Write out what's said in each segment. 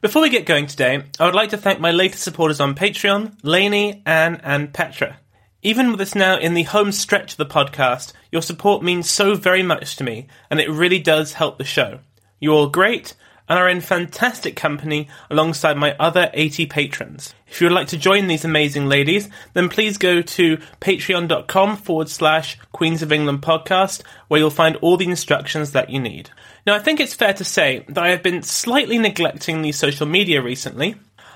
Before we get going today, I would like to thank my latest supporters on Patreon, Lainey, Anne, and Petra. Even with us now in the home stretch of the podcast, your support means so very much to me, and it really does help the show. You're all great, and are in fantastic company alongside my other 80 patrons. If you would like to join these amazing ladies, then please go to patreon.com forward slash Queens of England podcast, where you'll find all the instructions that you need. Now, I think it's fair to say that I have been slightly neglecting the social media recently.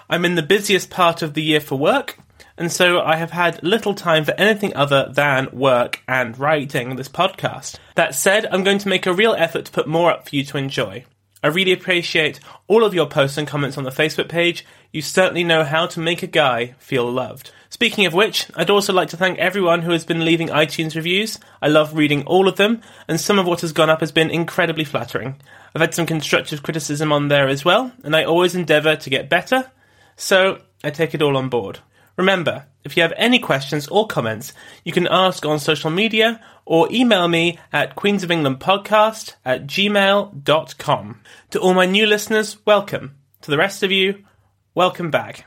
I'm in the busiest part of the year for work, and so I have had little time for anything other than work and writing this podcast. That said, I'm going to make a real effort to put more up for you to enjoy. I really appreciate all of your posts and comments on the Facebook page. You certainly know how to make a guy feel loved. Speaking of which, I'd also like to thank everyone who has been leaving iTunes reviews. I love reading all of them, and some of what has gone up has been incredibly flattering. I've had some constructive criticism on there as well, and I always endeavour to get better, so I take it all on board. Remember, if you have any questions or comments, you can ask on social media or email me at queensofenglandpodcast at gmail.com. To all my new listeners, welcome. To the rest of you, welcome back.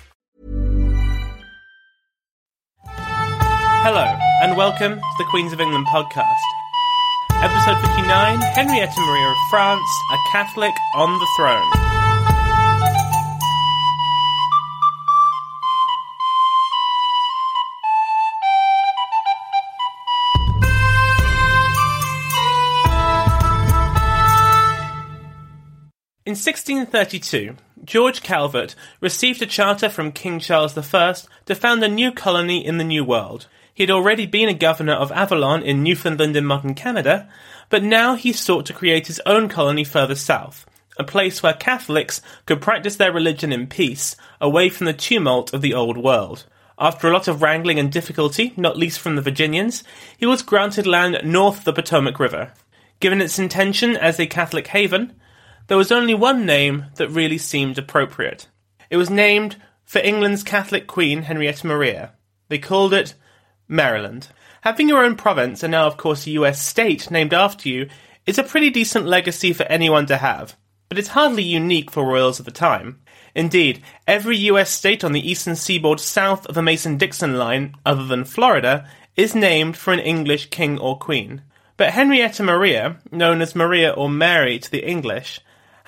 Hello, and welcome to the Queens of England podcast. Episode 59 Henrietta Maria of France, a Catholic on the throne. In 1632, George Calvert received a charter from King Charles I to found a new colony in the New World. He had already been a governor of Avalon in Newfoundland in modern Canada, but now he sought to create his own colony further south, a place where Catholics could practice their religion in peace, away from the tumult of the Old World. After a lot of wrangling and difficulty, not least from the Virginians, he was granted land north of the Potomac River. Given its intention as a Catholic haven, there was only one name that really seemed appropriate. It was named for England's Catholic Queen Henrietta Maria. They called it Maryland. Having your own province, and now of course a US state named after you, is a pretty decent legacy for anyone to have, but it's hardly unique for royals of the time. Indeed, every US state on the eastern seaboard south of the Mason Dixon line, other than Florida, is named for an English king or queen. But Henrietta Maria, known as Maria or Mary to the English,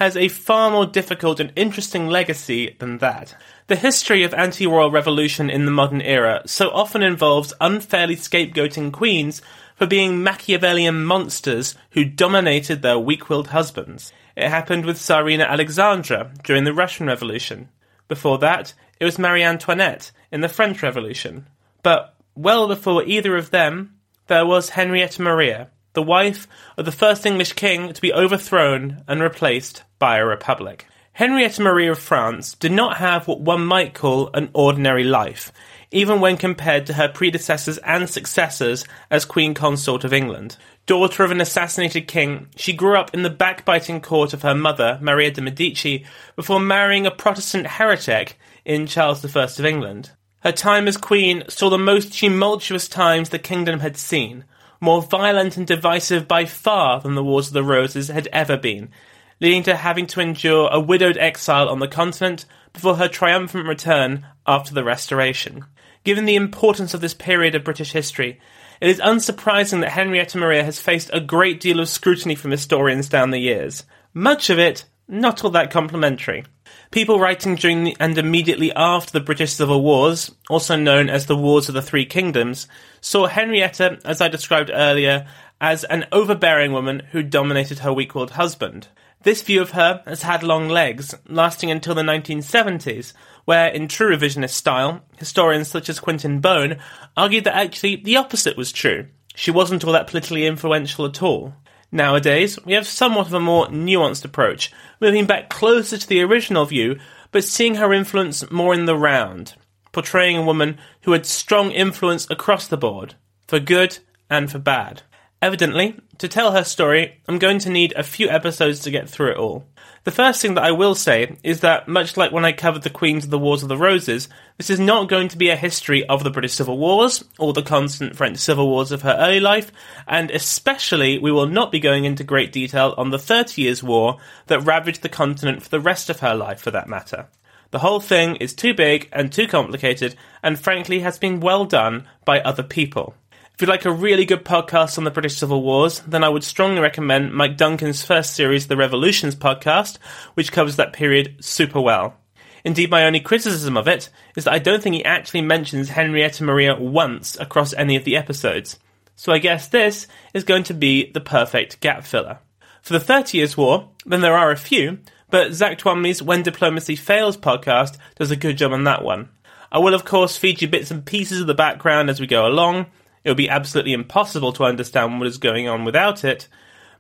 has a far more difficult and interesting legacy than that. The history of anti-royal revolution in the modern era so often involves unfairly scapegoating queens for being Machiavellian monsters who dominated their weak-willed husbands. It happened with Tsarina Alexandra during the Russian Revolution. Before that, it was Marie Antoinette in the French Revolution. But well before either of them, there was Henrietta Maria, the wife of the first English king to be overthrown and replaced by a republic. Henrietta Maria of France did not have what one might call an ordinary life, even when compared to her predecessors and successors as Queen Consort of England. Daughter of an assassinated king, she grew up in the backbiting court of her mother, Maria de' Medici, before marrying a Protestant heretic in Charles I of England. Her time as queen saw the most tumultuous times the kingdom had seen, more violent and divisive by far than the Wars of the Roses had ever been, leading to having to endure a widowed exile on the continent before her triumphant return after the Restoration. Given the importance of this period of British history, it is unsurprising that Henrietta Maria has faced a great deal of scrutiny from historians down the years, much of it not all that complimentary. People writing during the, and immediately after the British Civil Wars, also known as the Wars of the Three Kingdoms, saw Henrietta, as I described earlier, as an overbearing woman who dominated her weak-willed husband. This view of her has had long legs, lasting until the 1970s, where, in true revisionist style, historians such as Quentin Bone argued that actually the opposite was true. She wasn't all that politically influential at all. Nowadays, we have somewhat of a more nuanced approach, moving back closer to the original view, but seeing her influence more in the round, portraying a woman who had strong influence across the board, for good and for bad. Evidently, to tell her story, I'm going to need a few episodes to get through it all. The first thing that I will say is that, much like when I covered the Queens of the Wars of the Roses, this is not going to be a history of the British Civil Wars or the constant French Civil Wars of her early life, and especially we will not be going into great detail on the Thirty Years' War that ravaged the continent for the rest of her life, for that matter. The whole thing is too big and too complicated, and frankly has been well done by other people. If you'd like a really good podcast on the British Civil Wars, then I would strongly recommend Mike Duncan's first series, the Revolutions podcast, which covers that period super well. Indeed, my only criticism of it is that I don't think he actually mentions Henrietta Maria once across any of the episodes. So I guess this is going to be the perfect gap filler. For the Thirty Years' War, then there are a few, but Zack Twamley's When Diplomacy Fails podcast does a good job on that one. I will, of course, feed you bits and pieces of the background as we go along, it would be absolutely impossible to understand what is going on without it,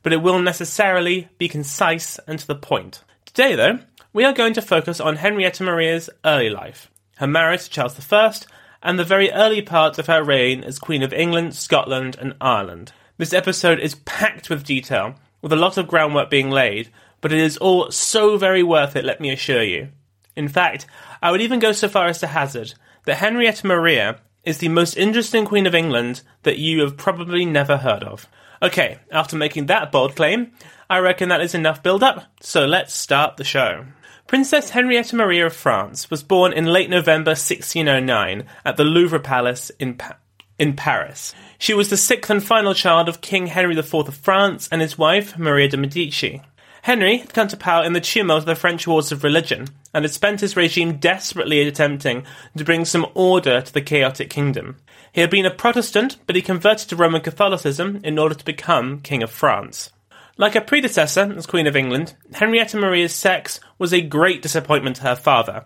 but it will necessarily be concise and to the point. Today, though, we are going to focus on Henrietta Maria's early life, her marriage to Charles I, and the very early part of her reign as Queen of England, Scotland, and Ireland. This episode is packed with detail, with a lot of groundwork being laid, but it is all so very worth it, let me assure you. In fact, I would even go so far as to hazard that Henrietta Maria is the most interesting Queen of England that you have probably never heard of. Okay, after making that bold claim, I reckon that is enough build up, so let's start the show. Princess Henrietta Maria of France was born in late November 1609 at the Louvre Palace in, pa- in Paris. She was the sixth and final child of King Henry IV of France and his wife, Maria de' Medici. Henry had come to power in the tumult of the French Wars of Religion, and had spent his regime desperately attempting to bring some order to the chaotic kingdom. He had been a Protestant, but he converted to Roman Catholicism in order to become King of France. Like her predecessor as Queen of England, Henrietta Maria's sex was a great disappointment to her father.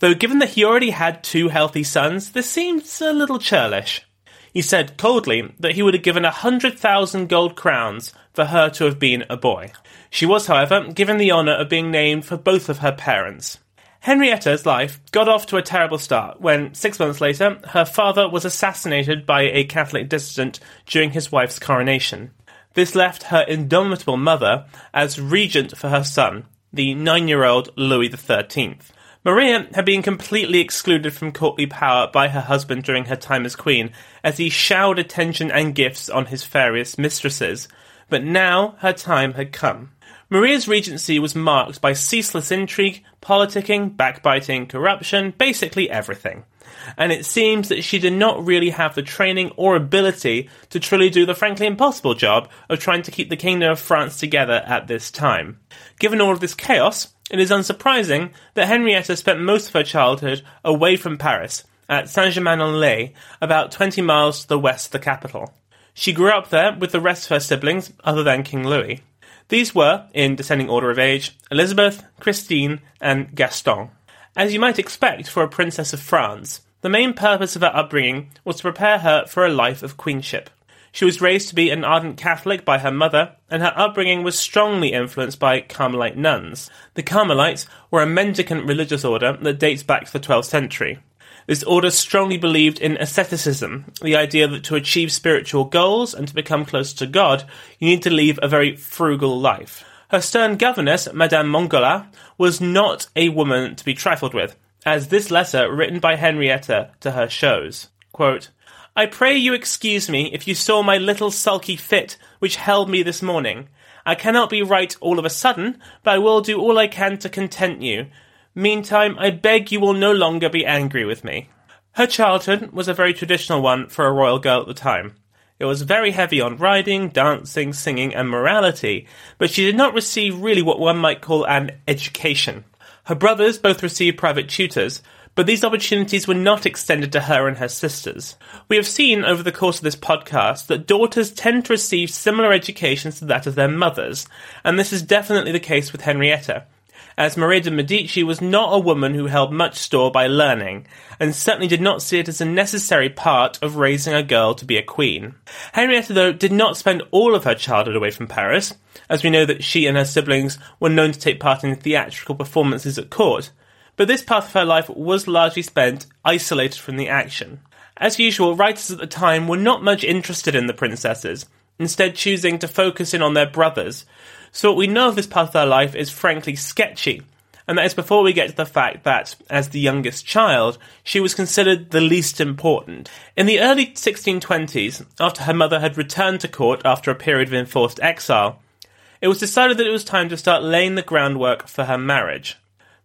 Though given that he already had two healthy sons, this seems a little churlish. He said coldly that he would have given a hundred thousand gold crowns for her to have been a boy. She was, however, given the honour of being named for both of her parents. Henrietta's life got off to a terrible start when, six months later, her father was assassinated by a Catholic dissident during his wife's coronation. This left her indomitable mother as regent for her son, the nine year old Louis XIII. Maria had been completely excluded from courtly power by her husband during her time as queen, as he showered attention and gifts on his fairest mistresses, but now her time had come. Maria's regency was marked by ceaseless intrigue, politicking, backbiting, corruption, basically everything. And it seems that she did not really have the training or ability to truly do the frankly impossible job of trying to keep the Kingdom of France together at this time. Given all of this chaos, it is unsurprising that Henrietta spent most of her childhood away from Paris, at Saint-Germain-en-Laye, about 20 miles to the west of the capital. She grew up there with the rest of her siblings, other than King Louis. These were, in descending order of age, Elizabeth, Christine, and Gaston. As you might expect for a princess of France, the main purpose of her upbringing was to prepare her for a life of queenship. She was raised to be an ardent Catholic by her mother, and her upbringing was strongly influenced by Carmelite nuns. The Carmelites were a mendicant religious order that dates back to the 12th century. This order strongly believed in asceticism, the idea that to achieve spiritual goals and to become close to God, you need to lead a very frugal life. Her stern governess, Madame Mangolat, was not a woman to be trifled with, as this letter written by Henrietta to her shows. Quote, I pray you excuse me if you saw my little sulky fit which held me this morning. I cannot be right all of a sudden, but I will do all I can to content you, Meantime, I beg you will no longer be angry with me. Her childhood was a very traditional one for a royal girl at the time. It was very heavy on riding, dancing, singing, and morality, but she did not receive really what one might call an education. Her brothers both received private tutors, but these opportunities were not extended to her and her sisters. We have seen over the course of this podcast that daughters tend to receive similar educations to that of their mothers, and this is definitely the case with Henrietta as Maria de Medici was not a woman who held much store by learning, and certainly did not see it as a necessary part of raising a girl to be a queen. Henrietta, though, did not spend all of her childhood away from Paris, as we know that she and her siblings were known to take part in theatrical performances at court, but this part of her life was largely spent isolated from the action. As usual, writers at the time were not much interested in the princesses, instead choosing to focus in on their brothers, so what we know of this part of their life is frankly sketchy. And that is before we get to the fact that, as the youngest child, she was considered the least important. In the early 1620s, after her mother had returned to court after a period of enforced exile, it was decided that it was time to start laying the groundwork for her marriage.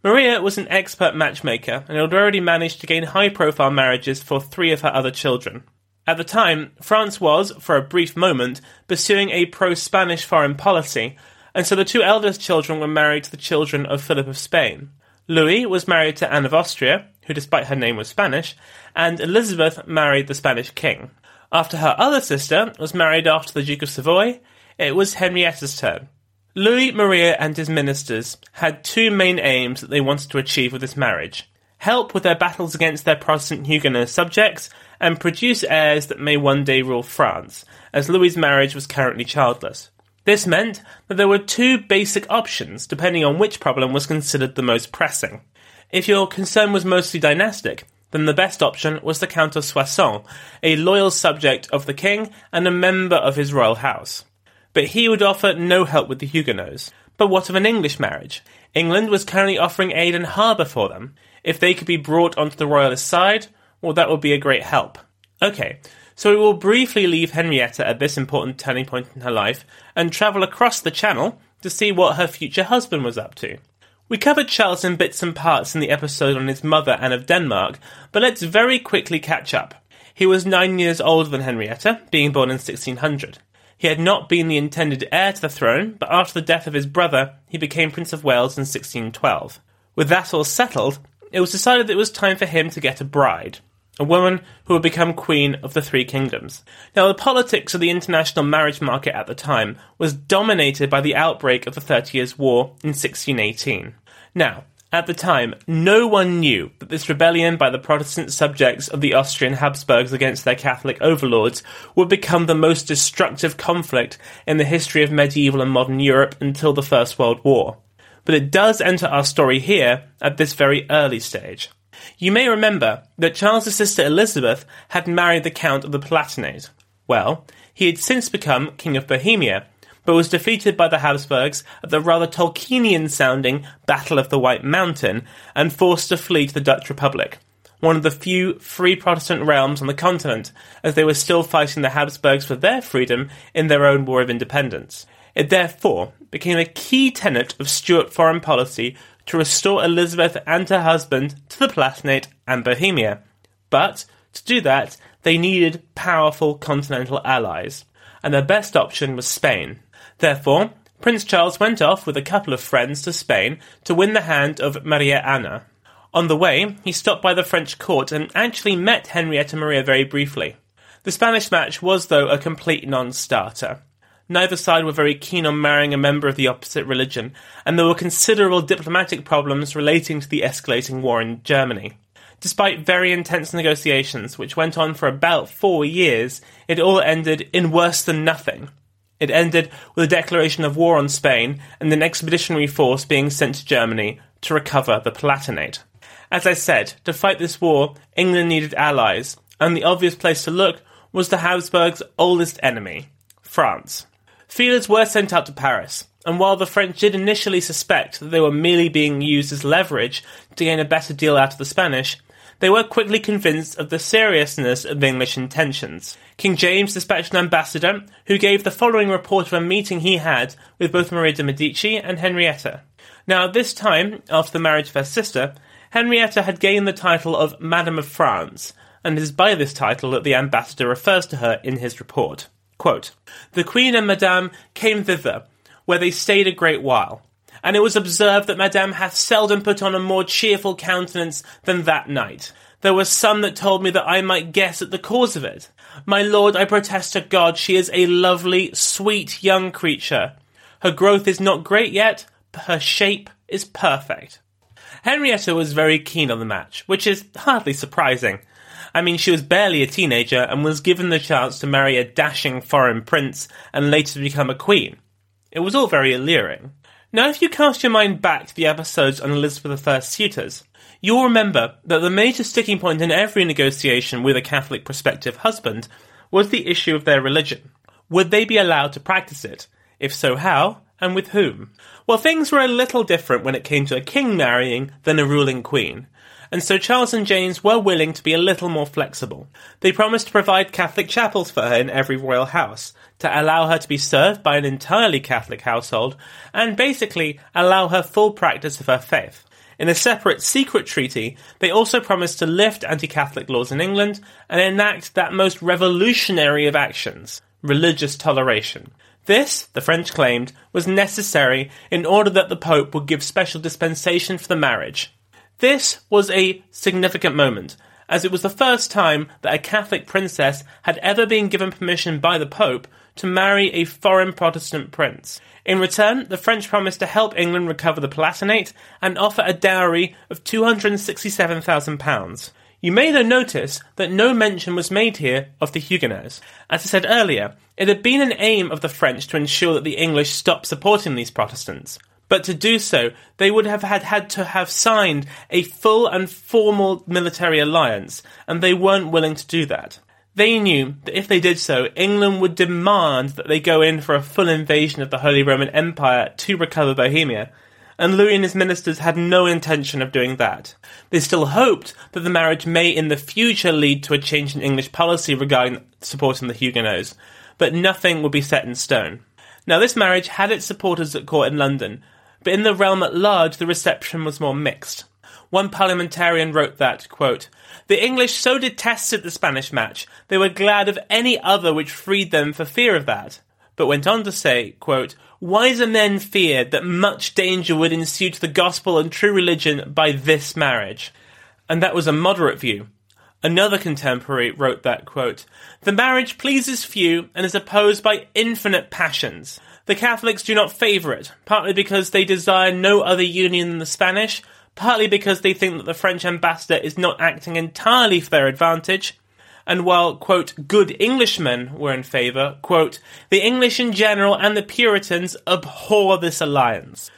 Maria was an expert matchmaker and had already managed to gain high profile marriages for three of her other children. At the time, France was, for a brief moment, pursuing a pro Spanish foreign policy and so the two eldest children were married to the children of Philip of Spain. Louis was married to Anne of Austria, who despite her name was Spanish, and Elizabeth married the Spanish king. After her other sister was married after the Duke of Savoy, it was Henrietta's turn. Louis, Maria, and his ministers had two main aims that they wanted to achieve with this marriage help with their battles against their Protestant Huguenot subjects, and produce heirs that may one day rule France, as Louis's marriage was currently childless. This meant that there were two basic options depending on which problem was considered the most pressing. If your concern was mostly dynastic, then the best option was the Count of Soissons, a loyal subject of the king and a member of his royal house. But he would offer no help with the Huguenots. But what of an English marriage? England was currently offering aid and harbour for them. If they could be brought onto the royalist side, well, that would be a great help. Okay, so we will briefly leave Henrietta at this important turning point in her life and travel across the channel to see what her future husband was up to. We covered Charles in bits and parts in the episode on his mother Anne of Denmark, but let's very quickly catch up. He was nine years older than Henrietta, being born in 1600. He had not been the intended heir to the throne, but after the death of his brother, he became Prince of Wales in 1612. With that all settled, it was decided that it was time for him to get a bride a woman who would become queen of the three kingdoms. Now, the politics of the international marriage market at the time was dominated by the outbreak of the Thirty Years' War in 1618. Now, at the time, no one knew that this rebellion by the Protestant subjects of the Austrian Habsburgs against their Catholic overlords would become the most destructive conflict in the history of medieval and modern Europe until the First World War. But it does enter our story here at this very early stage. You may remember that Charles's sister Elizabeth had married the Count of the Palatinate. Well, he had since become King of Bohemia, but was defeated by the Habsburgs at the rather Tolkienian sounding Battle of the White Mountain and forced to flee to the Dutch Republic. one of the few free Protestant realms on the continent, as they were still fighting the Habsburgs for their freedom in their own War of Independence. It therefore became a key tenet of Stuart foreign policy to restore Elizabeth and her husband to the Palatinate and Bohemia. But to do that, they needed powerful continental allies, and their best option was Spain. Therefore, Prince Charles went off with a couple of friends to Spain to win the hand of Maria Anna. On the way, he stopped by the French court and actually met Henrietta Maria very briefly. The Spanish match was, though, a complete non starter. Neither side were very keen on marrying a member of the opposite religion, and there were considerable diplomatic problems relating to the escalating war in Germany. Despite very intense negotiations, which went on for about four years, it all ended in worse than nothing. It ended with a declaration of war on Spain and an expeditionary force being sent to Germany to recover the Palatinate. As I said, to fight this war, England needed allies, and the obvious place to look was the Habsburgs' oldest enemy, France. Feelers were sent out to Paris, and while the French did initially suspect that they were merely being used as leverage to gain a better deal out of the Spanish, they were quickly convinced of the seriousness of English intentions. King James dispatched an ambassador who gave the following report of a meeting he had with both Maria de Medici and Henrietta. Now, at this time, after the marriage of her sister, Henrietta had gained the title of Madame of France, and it is by this title that the ambassador refers to her in his report. Quote, the Queen and Madame came thither, where they stayed a great while, and it was observed that Madame hath seldom put on a more cheerful countenance than that night. There were some that told me that I might guess at the cause of it. My lord, I protest to God, she is a lovely, sweet young creature. Her growth is not great yet, but her shape is perfect. Henrietta was very keen on the match, which is hardly surprising. I mean, she was barely a teenager and was given the chance to marry a dashing foreign prince and later to become a queen. It was all very alluring. Now, if you cast your mind back to the episodes on Elizabeth I's suitors, you'll remember that the major sticking point in every negotiation with a Catholic prospective husband was the issue of their religion. Would they be allowed to practice it? If so, how? And with whom? Well, things were a little different when it came to a king marrying than a ruling queen, and so Charles and James were willing to be a little more flexible. They promised to provide Catholic chapels for her in every royal house, to allow her to be served by an entirely Catholic household, and basically allow her full practice of her faith. In a separate secret treaty, they also promised to lift anti Catholic laws in England and enact that most revolutionary of actions religious toleration. This, the French claimed, was necessary in order that the Pope would give special dispensation for the marriage. This was a significant moment, as it was the first time that a Catholic princess had ever been given permission by the Pope to marry a foreign Protestant prince. In return, the French promised to help England recover the Palatinate and offer a dowry of £267,000. You may though notice that no mention was made here of the Huguenots. As I said earlier, it had been an aim of the French to ensure that the English stopped supporting these Protestants. But to do so, they would have had, had to have signed a full and formal military alliance, and they weren't willing to do that. They knew that if they did so, England would demand that they go in for a full invasion of the Holy Roman Empire to recover Bohemia, and Louis and his ministers had no intention of doing that. They still hoped that the marriage may in the future lead to a change in English policy regarding supporting the Huguenots, but nothing would be set in stone. Now, this marriage had its supporters at court in London, but in the realm at large the reception was more mixed. One parliamentarian wrote that, quote, The English so detested the Spanish match, they were glad of any other which freed them for fear of that but went on to say, quote, Wiser men feared that much danger would ensue to the gospel and true religion by this marriage. And that was a moderate view. Another contemporary wrote that, quote, The marriage pleases few and is opposed by infinite passions. The Catholics do not favour it, partly because they desire no other union than the Spanish, partly because they think that the French ambassador is not acting entirely for their advantage, and while, quote, good Englishmen were in favour, quote, the English in general and the Puritans abhor this alliance.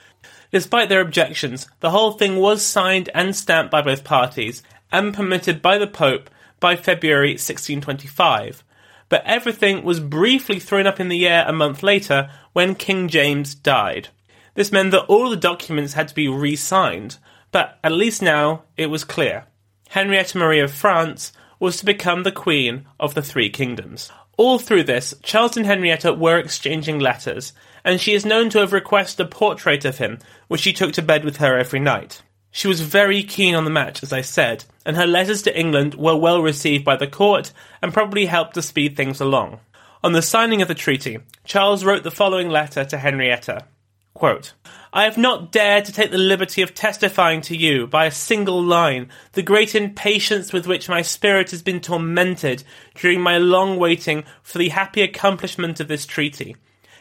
Despite their objections, the whole thing was signed and stamped by both parties, and permitted by the Pope by February 1625. But everything was briefly thrown up in the air a month later when King James died. This meant that all the documents had to be re signed, but at least now it was clear. Henrietta Marie of France was to become the Queen of the Three Kingdoms. All through this, Charles and Henrietta were exchanging letters, and she is known to have requested a portrait of him, which she took to bed with her every night. She was very keen on the match, as I said, and her letters to England were well received by the court and probably helped to speed things along. On the signing of the treaty, Charles wrote the following letter to Henrietta. Quote, I have not dared to take the liberty of testifying to you, by a single line, the great impatience with which my spirit has been tormented during my long waiting for the happy accomplishment of this treaty,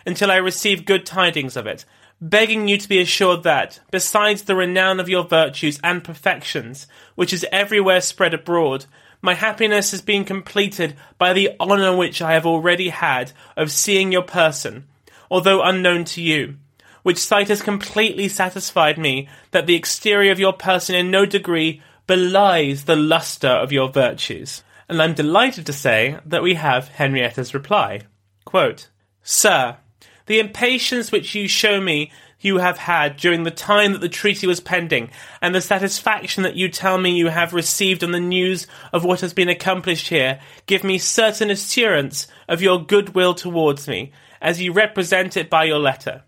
until I receive good tidings of it, begging you to be assured that, besides the renown of your virtues and perfections, which is everywhere spread abroad, my happiness has been completed by the honour which I have already had of seeing your person, although unknown to you which sight has completely satisfied me that the exterior of your person in no degree belies the lustre of your virtues. And I'm delighted to say that we have Henrietta's reply. Quote, Sir, the impatience which you show me you have had during the time that the treaty was pending, and the satisfaction that you tell me you have received on the news of what has been accomplished here, give me certain assurance of your goodwill towards me, as you represent it by your letter.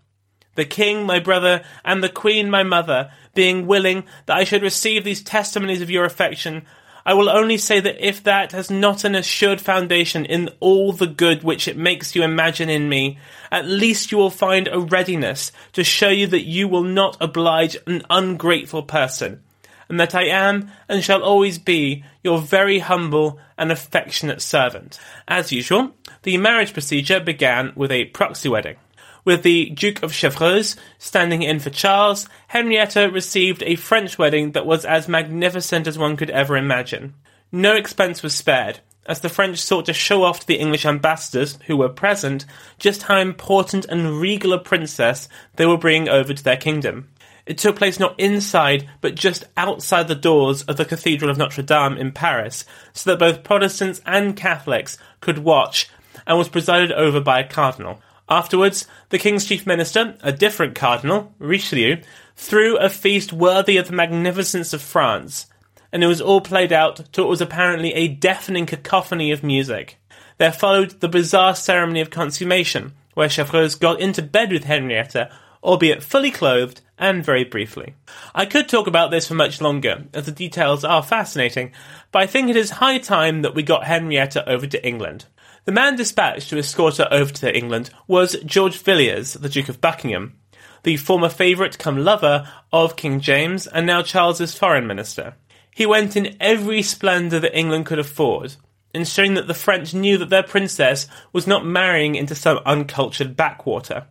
The king my brother, and the queen my mother, being willing that I should receive these testimonies of your affection, I will only say that if that has not an assured foundation in all the good which it makes you imagine in me, at least you will find a readiness to show you that you will not oblige an ungrateful person, and that I am and shall always be your very humble and affectionate servant. As usual, the marriage procedure began with a proxy wedding. With the Duke of Chevreuse standing in for Charles, Henrietta received a French wedding that was as magnificent as one could ever imagine. No expense was spared, as the French sought to show off to the English ambassadors, who were present, just how important and regal a princess they were bringing over to their kingdom. It took place not inside, but just outside the doors of the Cathedral of Notre Dame in Paris, so that both Protestants and Catholics could watch, and was presided over by a cardinal. Afterwards, the king's chief minister, a different cardinal, Richelieu, threw a feast worthy of the magnificence of France, and it was all played out till it was apparently a deafening cacophony of music. There followed the bizarre ceremony of consummation, where Chevreuse got into bed with Henrietta, albeit fully clothed and very briefly. I could talk about this for much longer, as the details are fascinating, but I think it is high time that we got Henrietta over to England. The man dispatched to escort her over to England was George Villiers, the Duke of Buckingham, the former favourite come lover of King James and now Charles's foreign minister. He went in every splendour that England could afford, ensuring that the French knew that their princess was not marrying into some uncultured backwater.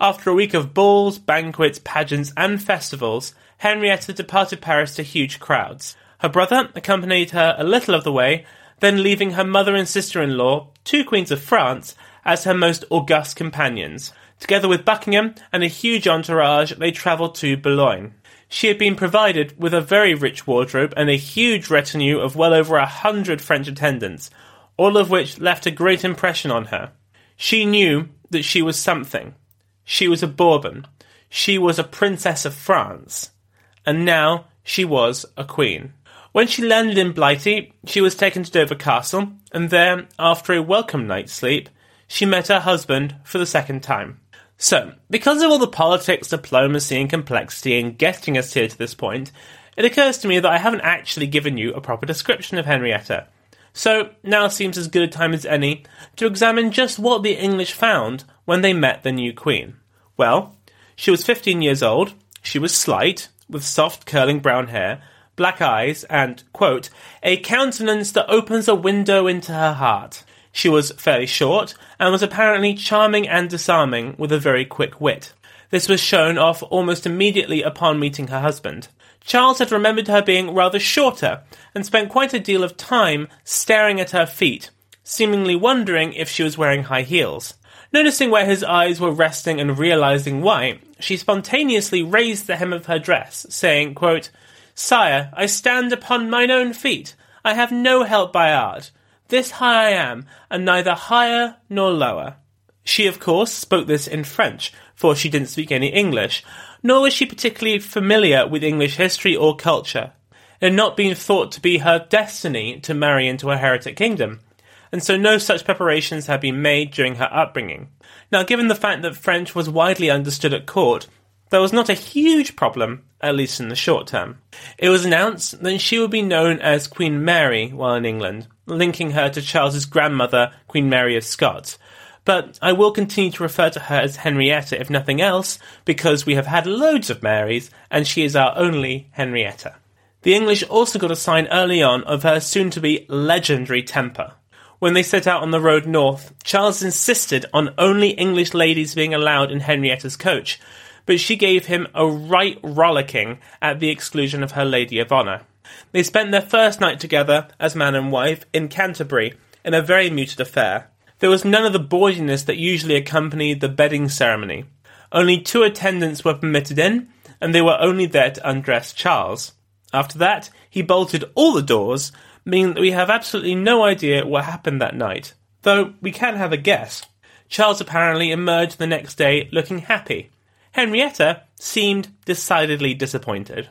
After a week of balls, banquets, pageants, and festivals, Henrietta departed Paris to huge crowds. Her brother accompanied her a little of the way, then leaving her mother and sister-in-law, two queens of France, as her most august companions. Together with Buckingham and a huge entourage, they travelled to Boulogne. She had been provided with a very rich wardrobe and a huge retinue of well over a hundred French attendants, all of which left a great impression on her. She knew that she was something. She was a Bourbon. She was a princess of France. And now she was a queen. When she landed in Blighty, she was taken to Dover Castle, and there, after a welcome night's sleep, she met her husband for the second time. So, because of all the politics, diplomacy, and complexity in getting us here to this point, it occurs to me that I haven't actually given you a proper description of Henrietta. So, now seems as good a time as any to examine just what the English found when they met the new queen. Well, she was 15 years old, she was slight, with soft curling brown hair, black eyes, and, quote, a countenance that opens a window into her heart. She was fairly short, and was apparently charming and disarming, with a very quick wit. This was shown off almost immediately upon meeting her husband. Charles had remembered her being rather shorter, and spent quite a deal of time staring at her feet, seemingly wondering if she was wearing high heels. Noticing where his eyes were resting and realizing why, she spontaneously raised the hem of her dress, saying, quote, Sire, I stand upon mine own feet. I have no help by art. This high I am, and neither higher nor lower. She, of course, spoke this in French, for she didn't speak any English, nor was she particularly familiar with English history or culture. It had not been thought to be her destiny to marry into a heretic kingdom, and so no such preparations had been made during her upbringing. Now, given the fact that French was widely understood at court, there was not a huge problem, at least in the short term. It was announced that she would be known as Queen Mary while in England, linking her to Charles's grandmother, Queen Mary of Scots. But I will continue to refer to her as Henrietta, if nothing else, because we have had loads of Marys, and she is our only Henrietta. The English also got a sign early on of her soon to be legendary temper. When they set out on the road north, Charles insisted on only English ladies being allowed in Henrietta's coach, but she gave him a right rollicking at the exclusion of her lady of honour. They spent their first night together as man and wife in Canterbury in a very muted affair. There was none of the bawdiness that usually accompanied the bedding ceremony. Only two attendants were permitted in, and they were only there to undress Charles. After that, he bolted all the doors, meaning that we have absolutely no idea what happened that night, though we can have a guess. Charles apparently emerged the next day looking happy. Henrietta seemed decidedly disappointed.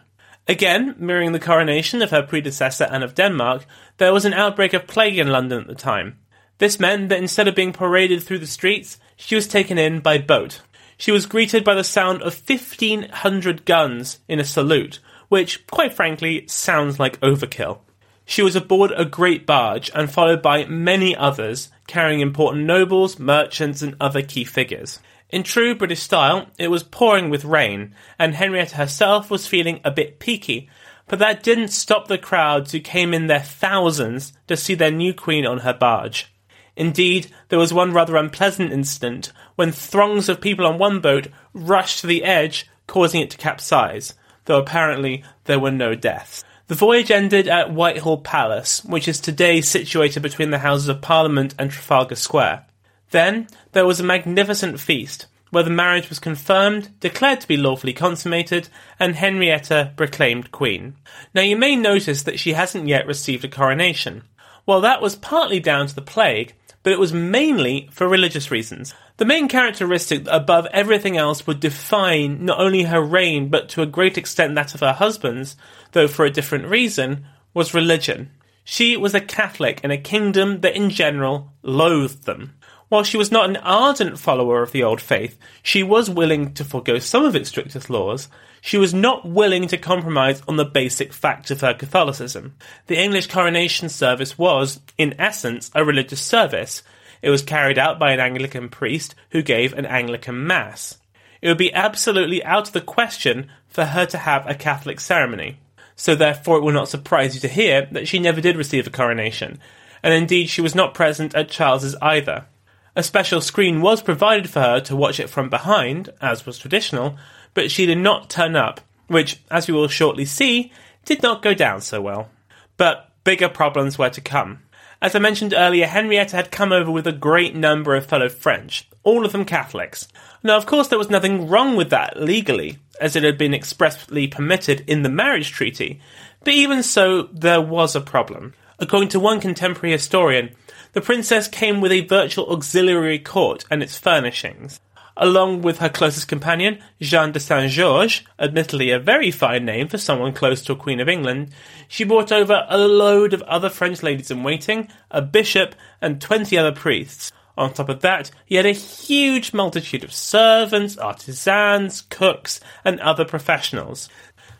Again, mirroring the coronation of her predecessor Anne of Denmark, there was an outbreak of plague in London at the time. This meant that instead of being paraded through the streets, she was taken in by boat. She was greeted by the sound of 1,500 guns in a salute, which, quite frankly, sounds like overkill. She was aboard a great barge and followed by many others carrying important nobles, merchants, and other key figures. In true British style, it was pouring with rain, and Henrietta herself was feeling a bit peaky, but that didn't stop the crowds who came in their thousands to see their new queen on her barge. Indeed, there was one rather unpleasant incident when throngs of people on one boat rushed to the edge, causing it to capsize, though apparently there were no deaths. The voyage ended at Whitehall Palace, which is today situated between the Houses of Parliament and Trafalgar Square. Then there was a magnificent feast, where the marriage was confirmed, declared to be lawfully consummated, and Henrietta proclaimed queen. Now you may notice that she hasn't yet received a coronation. Well, that was partly down to the plague, but it was mainly for religious reasons. The main characteristic that above everything else would define not only her reign, but to a great extent that of her husband's, though for a different reason, was religion. She was a Catholic in a kingdom that in general loathed them. While she was not an ardent follower of the old faith, she was willing to forego some of its strictest laws. She was not willing to compromise on the basic fact of her Catholicism. The English coronation service was, in essence, a religious service. It was carried out by an Anglican priest who gave an Anglican Mass. It would be absolutely out of the question for her to have a Catholic ceremony. So therefore it will not surprise you to hear that she never did receive a coronation, and indeed she was not present at Charles's either. A special screen was provided for her to watch it from behind, as was traditional, but she did not turn up, which, as we will shortly see, did not go down so well. But bigger problems were to come. As I mentioned earlier, Henrietta had come over with a great number of fellow French, all of them Catholics. Now, of course, there was nothing wrong with that legally, as it had been expressly permitted in the marriage treaty, but even so, there was a problem. According to one contemporary historian, the princess came with a virtual auxiliary court and its furnishings. Along with her closest companion, Jeanne de Saint Georges, admittedly a very fine name for someone close to a Queen of England, she brought over a load of other French ladies in waiting, a bishop, and twenty other priests. On top of that, he had a huge multitude of servants, artisans, cooks, and other professionals.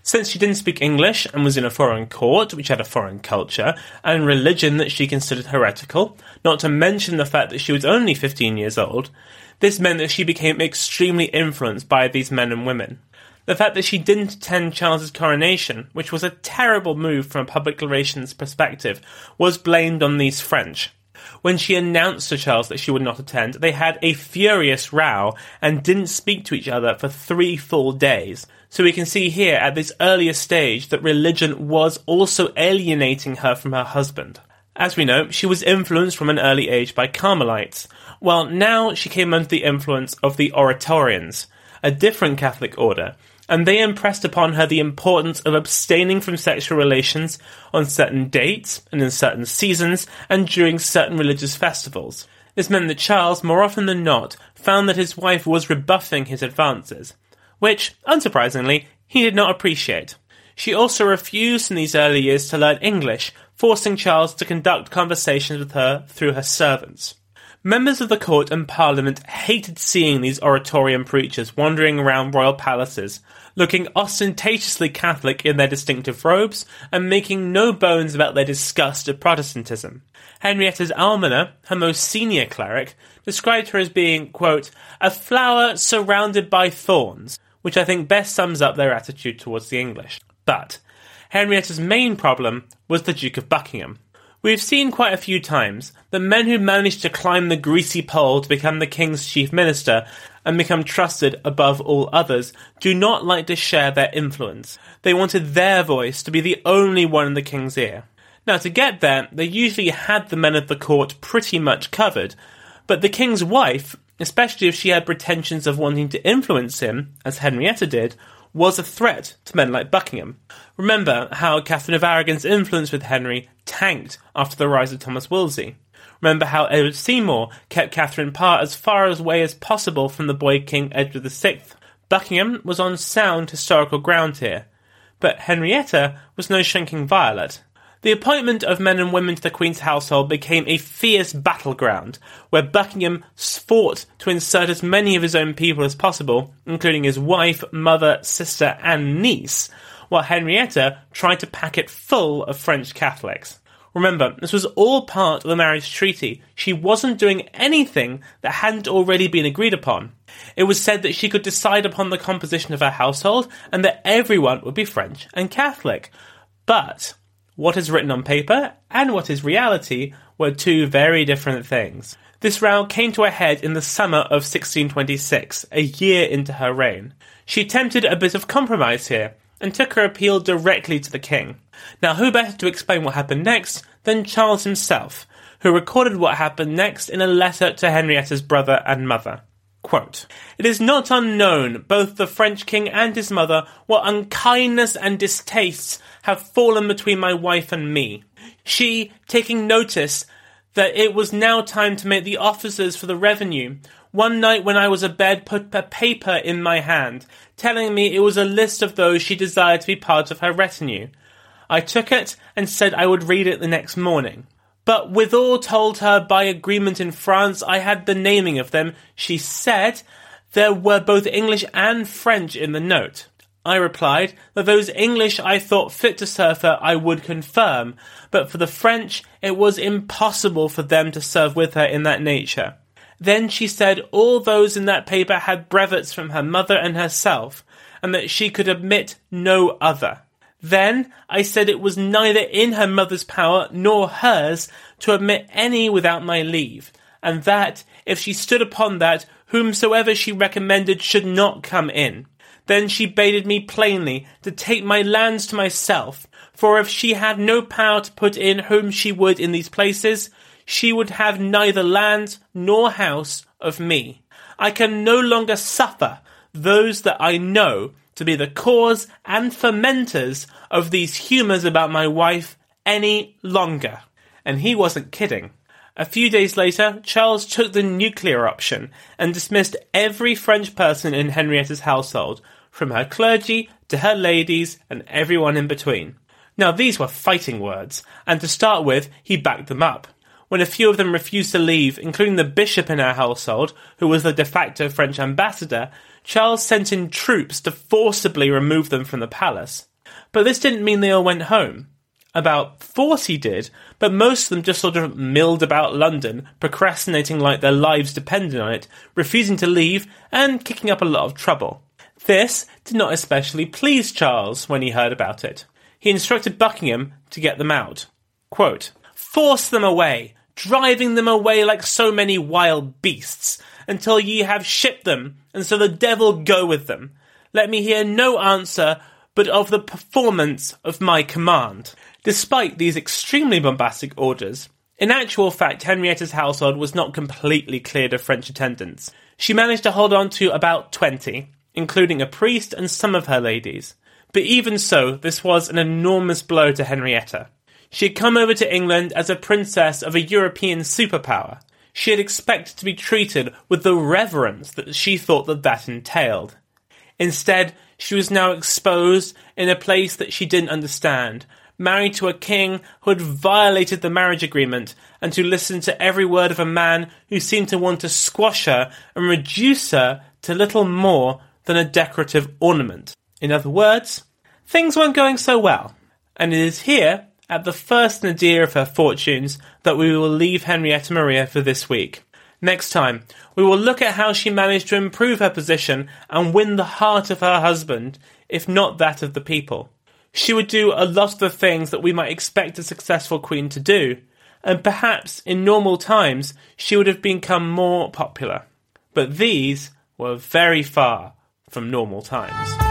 Since she didn't speak English and was in a foreign court, which had a foreign culture, and religion that she considered heretical, not to mention the fact that she was only 15 years old, this meant that she became extremely influenced by these men and women. The fact that she didn't attend Charles's coronation, which was a terrible move from a public relations perspective, was blamed on these French. When she announced to Charles that she would not attend, they had a furious row and didn't speak to each other for three full days. So we can see here at this earlier stage that religion was also alienating her from her husband. As we know, she was influenced from an early age by Carmelites, while now she came under the influence of the Oratorians, a different Catholic order, and they impressed upon her the importance of abstaining from sexual relations on certain dates and in certain seasons and during certain religious festivals. This meant that Charles, more often than not, found that his wife was rebuffing his advances which, unsurprisingly, he did not appreciate. She also refused in these early years to learn English, forcing Charles to conduct conversations with her through her servants. Members of the court and parliament hated seeing these oratorian preachers wandering around royal palaces, looking ostentatiously Catholic in their distinctive robes and making no bones about their disgust of Protestantism. Henrietta's almoner, her most senior cleric, described her as being, quote, a flower surrounded by thorns, which I think best sums up their attitude towards the English. But Henrietta's main problem was the Duke of Buckingham. We've seen quite a few times that men who manage to climb the greasy pole to become the king's chief minister and become trusted above all others do not like to share their influence. They wanted their voice to be the only one in the king's ear. Now, to get there, they usually had the men of the court pretty much covered, but the king's wife, especially if she had pretensions of wanting to influence him, as Henrietta did, was a threat to men like Buckingham. Remember how Catherine of Aragon's influence with Henry tanked after the rise of Thomas Wolsey. Remember how Edward Seymour kept Catherine Parr as far away as possible from the boy king Edward VI. Buckingham was on sound historical ground here, but Henrietta was no shrinking violet. The appointment of men and women to the Queen's household became a fierce battleground, where Buckingham fought to insert as many of his own people as possible, including his wife, mother, sister, and niece, while Henrietta tried to pack it full of French Catholics. Remember, this was all part of the marriage treaty. She wasn't doing anything that hadn't already been agreed upon. It was said that she could decide upon the composition of her household and that everyone would be French and Catholic. But what is written on paper and what is reality were two very different things. This row came to a head in the summer of 1626, a year into her reign. She attempted a bit of compromise here and took her appeal directly to the king. Now, who better to explain what happened next than Charles himself, who recorded what happened next in a letter to Henrietta's brother and mother. Quote, it is not unknown both the French king and his mother what unkindness and distastes have fallen between my wife and me. She, taking notice that it was now time to make the officers for the revenue, one night when I was abed put a paper in my hand, telling me it was a list of those she desired to be part of her retinue. I took it and said I would read it the next morning but withal told her by agreement in France I had the naming of them, she said there were both English and French in the note. I replied that those English I thought fit to serve her I would confirm, but for the French it was impossible for them to serve with her in that nature. Then she said all those in that paper had brevets from her mother and herself, and that she could admit no other. Then I said it was neither in her mother's power nor hers to admit any without my leave, and that, if she stood upon that, whomsoever she recommended should not come in. Then she bade me plainly to take my lands to myself, for if she had no power to put in whom she would in these places, she would have neither land nor house of me. I can no longer suffer those that I know to be the cause and fermenters of these humours about my wife any longer. And he wasn't kidding. A few days later, Charles took the nuclear option and dismissed every French person in Henrietta's household, from her clergy to her ladies and everyone in between. Now, these were fighting words, and to start with, he backed them up. When a few of them refused to leave, including the bishop in her household, who was the de facto French ambassador, Charles sent in troops to forcibly remove them from the palace. But this didn't mean they all went home. About 40 did, but most of them just sort of milled about London, procrastinating like their lives depended on it, refusing to leave, and kicking up a lot of trouble. This did not especially please Charles when he heard about it. He instructed Buckingham to get them out. Quote, Force them away, driving them away like so many wild beasts, until ye have shipped them, and so the devil go with them. Let me hear no answer but of the performance of my command. Despite these extremely bombastic orders, in actual fact, Henrietta's household was not completely cleared of French attendants. She managed to hold on to about 20, including a priest and some of her ladies. But even so, this was an enormous blow to Henrietta. She had come over to England as a princess of a European superpower. She had expected to be treated with the reverence that she thought that that entailed. Instead, she was now exposed in a place that she didn't understand, married to a king who had violated the marriage agreement, and who listened to every word of a man who seemed to want to squash her and reduce her to little more than a decorative ornament. In other words, things weren't going so well. And it is here, at the first nadir of her fortunes, that we will leave Henrietta Maria for this week. Next time, we will look at how she managed to improve her position and win the heart of her husband, if not that of the people. She would do a lot of the things that we might expect a successful queen to do, and perhaps in normal times she would have become more popular. But these were very far from normal times.